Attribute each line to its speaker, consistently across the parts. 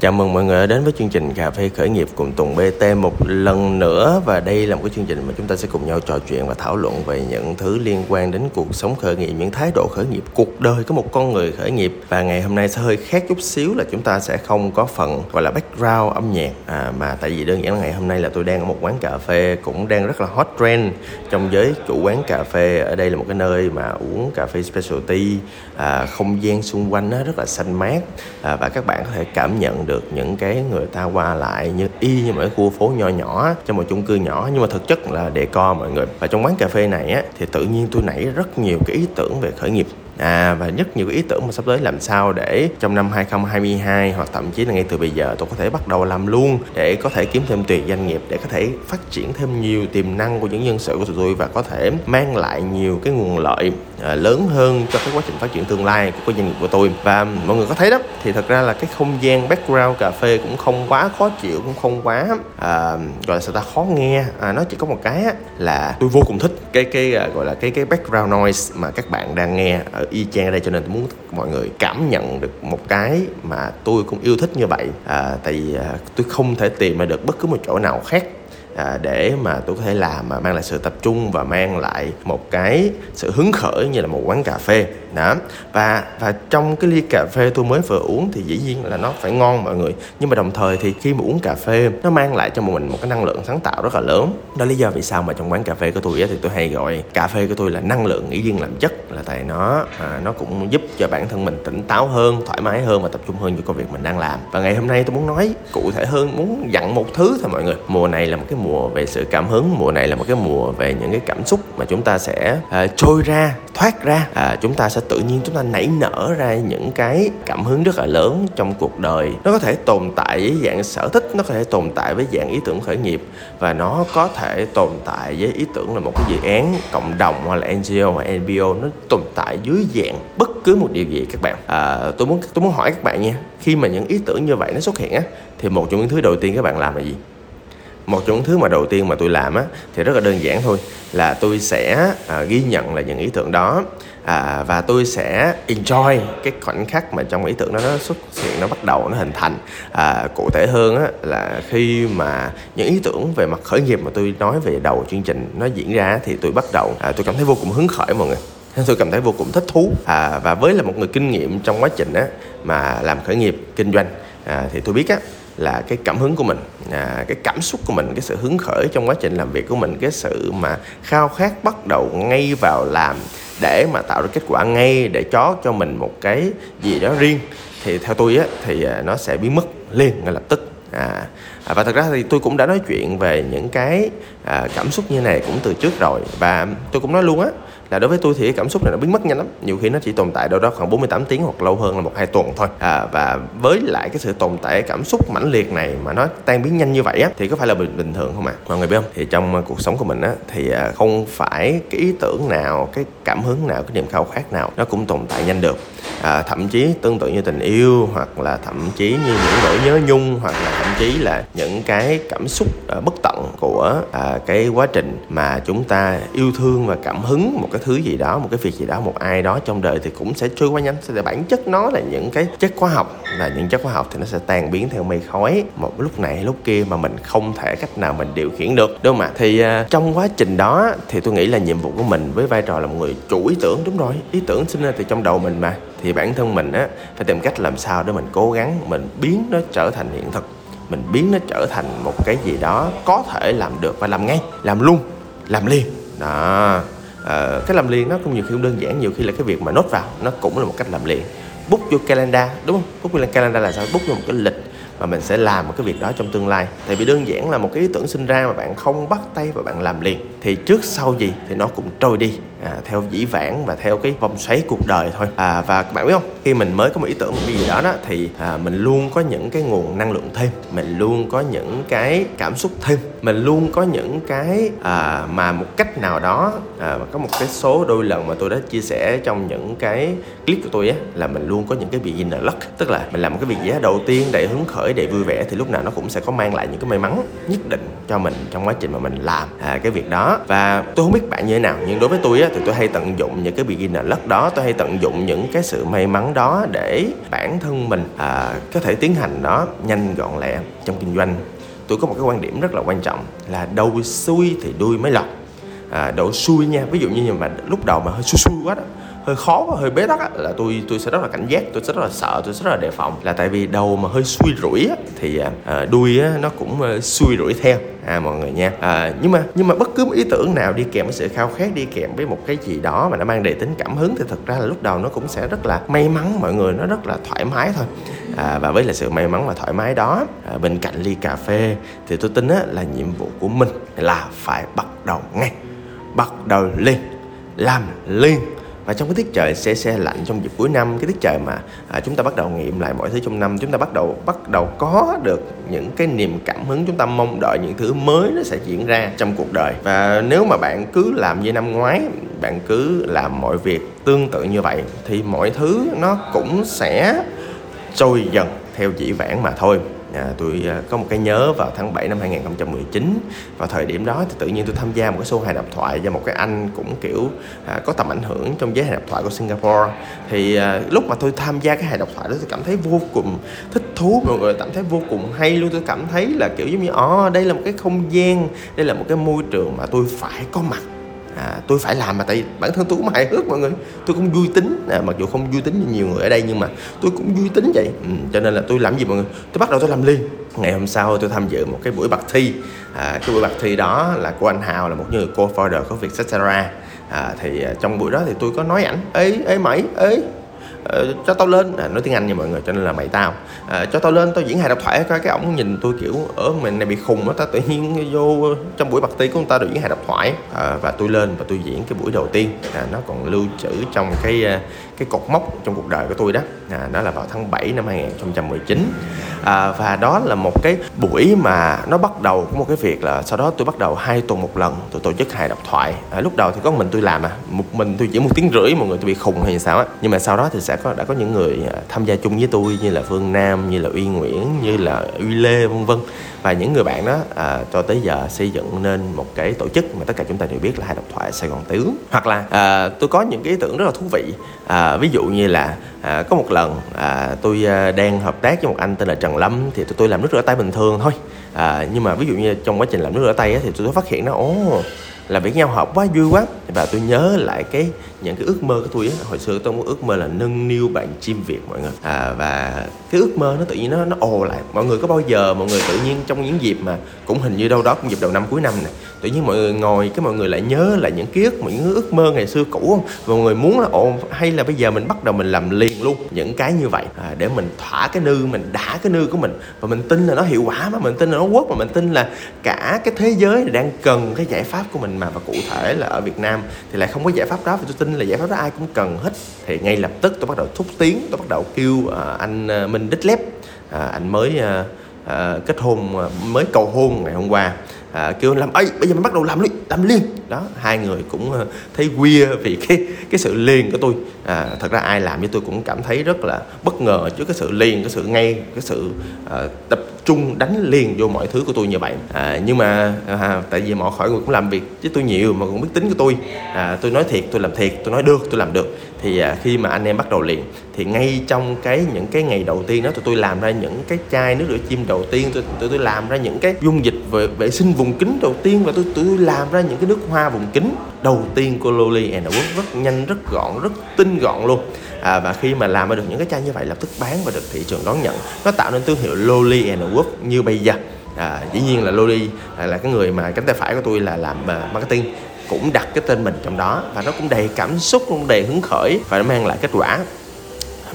Speaker 1: Chào mừng mọi người đã đến với chương trình Cà phê khởi nghiệp cùng Tùng BT một lần nữa. Và đây là một cái chương trình mà chúng ta sẽ cùng nhau trò chuyện và thảo luận về những thứ liên quan đến cuộc sống khởi nghiệp, những thái độ khởi nghiệp, cuộc đời của một con người khởi nghiệp. Và ngày hôm nay sẽ hơi khác chút xíu là chúng ta sẽ không có phần gọi là background âm nhạc. À, mà tại vì đơn giản là ngày hôm nay là tôi đang ở một quán cà phê cũng đang rất là hot trend trong giới chủ quán cà phê. Ở đây là một cái nơi mà uống cà phê specialty à, không gian xung quanh nó rất là xanh mát. À, và các bạn có thể cảm nhận được được những cái người ta qua lại như y như một cái khu phố nhỏ nhỏ trong một chung cư nhỏ. Nhưng mà thực chất là để co mọi người. Và trong quán cà phê này á thì tự nhiên tôi nảy rất nhiều cái ý tưởng về khởi nghiệp. À, và rất nhiều ý tưởng mà sắp tới làm sao để trong năm 2022 hoặc thậm chí là ngay từ bây giờ tôi có thể bắt đầu làm luôn để có thể kiếm thêm tiền doanh nghiệp để có thể phát triển thêm nhiều tiềm năng của những nhân sự của tụi tôi và có thể mang lại nhiều cái nguồn lợi À, lớn hơn cho cái quá trình phát triển tương lai của cái doanh nghiệp của tôi. Và mọi người có thấy đó thì thật ra là cái không gian background cà phê cũng không quá khó chịu cũng không quá à, gọi là sao ta khó nghe. À, nó chỉ có một cái á, là tôi vô cùng thích cái cái à, gọi là cái cái background noise mà các bạn đang nghe ở y chang ở đây. Cho nên tôi muốn mọi người cảm nhận được một cái mà tôi cũng yêu thích như vậy. À, tại vì à, tôi không thể tìm ra được bất cứ một chỗ nào khác à, để mà tôi có thể làm mà mang lại sự tập trung và mang lại một cái sự hứng khởi như là một quán cà phê đó. Và và trong cái ly cà phê tôi mới vừa uống thì dĩ nhiên là nó phải ngon mọi người. Nhưng mà đồng thời thì khi mà uống cà phê nó mang lại cho mình một cái năng lượng sáng tạo rất là lớn. Đó lý do vì sao mà trong quán cà phê của tôi thì tôi hay gọi cà phê của tôi là năng lượng nghĩ riêng làm chất là tại nó à, nó cũng giúp cho bản thân mình tỉnh táo hơn thoải mái hơn và tập trung hơn cho công việc mình đang làm. Và ngày hôm nay tôi muốn nói cụ thể hơn muốn dặn một thứ thôi mọi người. Mùa này là một cái mùa về sự cảm hứng mùa này là một cái mùa về những cái cảm xúc mà chúng ta sẽ à, trôi ra thoát ra. À, chúng ta sẽ tự nhiên chúng ta nảy nở ra những cái cảm hứng rất là lớn trong cuộc đời. Nó có thể tồn tại với dạng sở thích nó có thể tồn tại với dạng ý tưởng khởi nghiệp và nó có thể tồn tại với ý tưởng là một cái dự án cộng đồng hoặc là NGO hoặc NPO nó tồn tại dưới dạng bất cứ một điều gì các bạn. À, tôi muốn tôi muốn hỏi các bạn nha khi mà những ý tưởng như vậy nó xuất hiện á thì một trong những thứ đầu tiên các bạn làm là gì? Một trong những thứ mà đầu tiên mà tôi làm á thì rất là đơn giản thôi là tôi sẽ à, ghi nhận là những ý tưởng đó. À, và tôi sẽ enjoy cái khoảnh khắc mà trong ý tưởng đó nó xuất hiện nó bắt đầu nó hình thành. À, cụ thể hơn á, là khi mà những ý tưởng về mặt khởi nghiệp mà tôi nói về đầu chương trình nó diễn ra thì tôi bắt đầu à, tôi cảm thấy vô cùng hứng khởi mọi người. Tôi cảm thấy vô cùng thích thú. À, và với là một người kinh nghiệm trong quá trình á, mà làm khởi nghiệp kinh doanh à, thì tôi biết á là cái cảm hứng của mình à, cái cảm xúc của mình cái sự hứng khởi trong quá trình làm việc của mình cái sự mà khao khát bắt đầu ngay vào làm để mà tạo ra kết quả ngay để chó cho mình một cái gì đó riêng thì theo tôi á thì à, nó sẽ biến mất liền ngay lập tức. À, à và thật ra thì tôi cũng đã nói chuyện về những cái à, cảm xúc như này cũng từ trước rồi. Và tôi cũng nói luôn á là đối với tôi thì cái cảm xúc này nó biến mất nhanh lắm. Nhiều khi nó chỉ tồn tại đâu đó khoảng 48 tiếng hoặc lâu hơn là một hai tuần thôi. À, và với lại cái sự tồn tại cảm xúc mãnh liệt này mà nó tan biến nhanh như vậy á thì có phải là bình bình thường không ạ? À? mọi người biết không? Thì trong ờ, cuộc sống của mình á thì ờ, không phải cái ý tưởng nào cái cảm hứng nào cái niềm khao khát nào nó cũng tồn tại nhanh được. À, thậm chí tương tự như tình yêu hoặc là thậm chí như những nỗi nhớ nhung hoặc là thậm chí là những cái cảm xúc uh, bất tận của uh, cái quá trình mà chúng ta yêu thương và cảm hứng một cái thứ gì đó một cái việc gì đó một ai đó trong đời thì cũng sẽ trôi qua nhanh. Thì bản chất nó là những cái chất hóa học và những chất hóa học thì nó sẽ tan biến theo mây khói. Một lúc này lúc kia mà mình không thể cách nào mình điều khiển được đúng không ạ? Thì uh, trong quá trình đó thì tôi nghĩ là nhiệm vụ của mình với vai trò là một người chủ ý tưởng đúng rồi. Ý tưởng sinh ra từ trong đầu mình mà. Thì bản thân mình á phải tìm cách làm sao để mình cố gắng mình biến nó trở thành hiện thực. Mình biến nó trở thành một cái gì đó có thể làm được và làm ngay làm luôn làm liền. Đó à, cái làm liền nó cũng nhiều khi cũng đơn giản nhiều khi là cái việc mà nốt vào nó cũng là một cách làm liền. Book vô calendar đúng không? Book vô calendar là sao? Book vô một cái lịch mà mình sẽ làm một cái việc đó trong tương lai. Tại vì đơn giản là một cái ý tưởng sinh ra mà bạn không bắt tay và bạn làm liền thì trước sau gì thì nó cũng trôi đi à, theo dĩ vãng và theo cái vòng xoáy cuộc đời thôi. À, và bạn biết không? Khi mình mới có một ý tưởng một cái gì đó đó thì à, mình luôn có những cái nguồn năng lượng thêm. Mình luôn có những cái cảm xúc thêm. Mình luôn có những cái à, mà một cách nào đó à, có một cái số đôi lần mà tôi đã chia sẻ trong những cái clip của tôi á là mình luôn có những cái beginner luck. Tức là mình làm một cái việc gì đó đầu tiên đầy hứng khởi đầy vui vẻ thì lúc nào nó cũng sẽ có mang lại những cái may mắn nhất định cho mình trong quá trình mà mình làm à, cái việc đó. Và tôi không biết bạn như thế nào nhưng đối với tôi á thì tôi hay tận dụng những cái beginner luck đó tôi hay tận dụng những cái sự may mắn đó để bản thân mình à, có thể tiến hành nó nhanh gọn lẹ trong kinh doanh. Tôi có một cái quan điểm rất là quan trọng là đầu xuôi thì đuôi mới lọt. À, độ xui nha ví dụ như mà lúc đầu mà hơi xui xui quá đó hơi khó và hơi bế tắc á, là tôi tôi sẽ rất là cảnh giác tôi sẽ rất là sợ tôi sẽ rất là đề phòng. Là tại vì đầu mà hơi xui rủi á, thì à, à, đuôi á, nó cũng à, xui rủi theo. À mọi người nha. À, nhưng mà nhưng mà bất cứ một ý tưởng nào đi kèm với sự khao khát đi kèm với một cái gì đó mà nó mang đầy tính cảm hứng thì thật ra là lúc đầu nó cũng sẽ rất là may mắn mọi người nó rất là thoải mái thôi. À, và với là sự may mắn và thoải mái đó à, bên cạnh ly cà phê thì tôi tin á, là nhiệm vụ của mình là phải bắt đầu ngay bắt đầu liền làm liền và trong cái tiết trời xe xe lạnh trong dịp cuối năm cái tiết trời mà à, chúng ta bắt đầu nghiệm lại mọi thứ trong năm chúng ta bắt đầu bắt đầu có được những cái niềm cảm hứng chúng ta mong đợi những thứ mới nó sẽ diễn ra trong cuộc đời. Và nếu mà bạn cứ làm như năm ngoái bạn cứ làm mọi việc tương tự như vậy thì mọi thứ nó cũng sẽ trôi dần theo dĩ vãng mà thôi à, tôi à, có một cái nhớ vào tháng 7 năm 2019 vào thời điểm đó thì tự nhiên tôi tham gia một cái show hài độc thoại do một cái anh cũng kiểu à, có tầm ảnh hưởng trong giới hài độc thoại của Singapore. Thì à, lúc mà tôi tham gia cái hài độc thoại đó tôi cảm thấy vô cùng thích thú mọi người cảm thấy vô cùng hay luôn. Tôi cảm thấy là kiểu giống như oh, đây là một cái không gian đây là một cái môi trường mà tôi phải có mặt à, tôi phải làm mà tại bản thân tôi cũng hài hước mọi người. Tôi cũng vui tính. À, mặc dù không vui tính như nhiều người ở đây nhưng mà tôi cũng vui tính vậy. Ừ, cho nên là tôi làm gì mọi người? Tôi bắt đầu tôi làm liền. Ngày hôm sau tôi tham dự một cái buổi bạc thi. À, cái buổi bạc thi đó là của anh Hào là một người co-founder của Vietcetera. À, thì à, trong buổi đó thì tôi có nói ảnh ấy ấy mày ấy Ờ, cho tao lên. À, nói tiếng anh nha mọi người cho nên là mày tao. À, cho tao lên tao diễn hài độc thoại coi cái ổng nhìn tôi kiểu ở mình này bị khùng đó tao tự nhiên vô trong buổi bạc tí của người ta được diễn hài độc thoại à, và tôi lên và tôi diễn cái buổi đầu tiên. À, nó còn lưu trữ trong cái à, cái cột mốc trong cuộc đời của tôi đó. À, đó là vào tháng 7 năm 2019 à, và đó là một cái buổi mà nó bắt đầu của một cái việc là sau đó tôi bắt đầu hai tuần một lần tôi tổ chức hài độc thoại. À, lúc đầu thì có mình tôi làm à một mình tôi chỉ một tiếng rưỡi mọi người tôi bị khùng hay sao á. Nhưng mà sau đó thì sẽ có đã có những người à, tham gia chung với tôi như là Phương Nam như là Uy Nguyễn như là Uy Lê vân vân. Và những người bạn đó à, cho tới giờ xây dựng nên một cái tổ chức mà tất cả chúng ta đều biết là hai độc thoại Sài Gòn Tiếu hoặc là? À, tôi có những cái ý tưởng rất là thú vị. À, ví dụ như là à, có một lần à, tôi à, đang hợp tác với một anh tên là Trần Lâm thì tôi, tôi làm nước rửa tay bình thường thôi. À, nhưng mà ví dụ như trong quá trình làm nước rửa tay á, thì tôi phát hiện nó ồ là việc nhau hợp quá vui quá. Và tôi nhớ lại cái những cái ước mơ của tôi á. Hồi xưa tôi muốn ước mơ là nâng niu bạn chim việt mọi người. À, và cái ước mơ nó tự nhiên nó nó ồ lại. Mọi người có bao giờ mọi người tự nhiên trong những dịp mà cũng hình như đâu đó cũng dịp đầu năm cuối năm này tự nhiên mọi người ngồi cái mọi người lại nhớ lại những ký ức những ước mơ ngày xưa cũ không? Và mọi người muốn là ồ hay là bây giờ mình bắt đầu mình làm liền luôn. Những cái như vậy. À, để mình thỏa cái nư mình đã cái nư của mình. Và mình tin là nó hiệu quả mà mình tin là nó quốc mà mình tin là cả cái thế giới đang cần cái giải pháp của mình mà và cụ thể là ở Việt Nam thì lại không có giải pháp đó. Và tôi tin là giải pháp đó ai cũng cần hết. Thì ngay lập tức tôi bắt đầu thúc tiến tôi bắt đầu kêu uh, anh uh, Minh Đích Lép uh, anh mới uh, uh, kết hôn uh, mới cầu hôn ngày hôm qua à, kêu làm ấy bây giờ mình bắt đầu làm liền làm liền đó hai người cũng ờ, thấy quia vì cái cái sự liền của tôi. À, thật ra ai làm với tôi cũng cảm thấy rất là bất ngờ trước cái sự liền cái sự ngay cái sự à, tập trung đánh liền vô mọi thứ của tôi như vậy. À, nhưng mà à, tại vì mọi khỏi người cũng làm việc với tôi nhiều mà cũng biết tính của tôi. À, tôi nói thiệt tôi làm thiệt tôi nói được tôi làm được. Thì à, khi mà anh em bắt đầu liền thì ngay trong cái những cái ngày đầu tiên đó tụi tôi làm ra những cái chai nước rửa chim đầu tiên tôi tụi tôi làm ra những cái dung dịch về vệ sinh vùng kính đầu tiên và tôi tụi tôi làm ra những cái nước hoa vùng kính đầu tiên của Loli and Work rất nhanh rất gọn rất tinh gọn luôn. À, và khi mà làm ra được những cái chai như vậy lập tức bán và được thị trường đón nhận. Nó tạo nên thương hiệu Loli and Work như bây giờ. À, dĩ nhiên là Loli là, là cái người mà cánh tay phải của tôi là làm uh, marketing cũng đặt cái tên mình trong đó. Và nó cũng đầy cảm xúc cũng đầy hứng khởi và nó mang lại kết quả.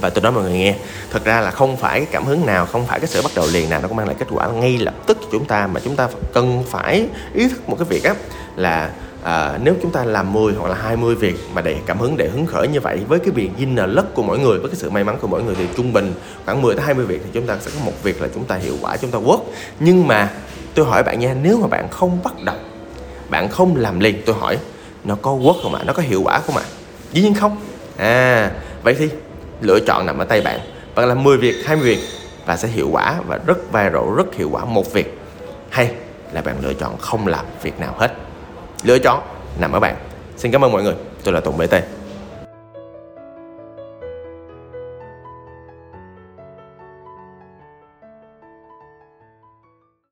Speaker 1: Và tôi nói mọi người nghe thật ra là không phải cái cảm hứng nào không phải cái sự bắt đầu liền nào nó cũng mang lại kết quả ngay lập tức cho chúng ta mà chúng ta cần phải ý thức một cái việc á là à, nếu chúng ta làm 10 hoặc là 20 việc mà để cảm hứng để hứng khởi như vậy với cái việc winner luck của mỗi người với cái sự may mắn của mỗi người thì trung bình khoảng 10 tới 20 việc thì chúng ta sẽ có một việc là chúng ta hiệu quả chúng ta work. Nhưng mà tôi hỏi bạn nha nếu mà bạn không bắt đầu bạn không làm liền tôi hỏi nó có work không ạ? Nó có hiệu quả không ạ? Dĩ nhiên không. À vậy thì lựa chọn nằm ở tay bạn. Bạn làm 10 việc 20 việc và sẽ hiệu quả và rất viral rất hiệu quả một việc. Hay là bạn lựa chọn không làm việc nào hết? Lựa chọn nằm ở bạn xin cảm ơn mọi người. Tôi là Tùng BT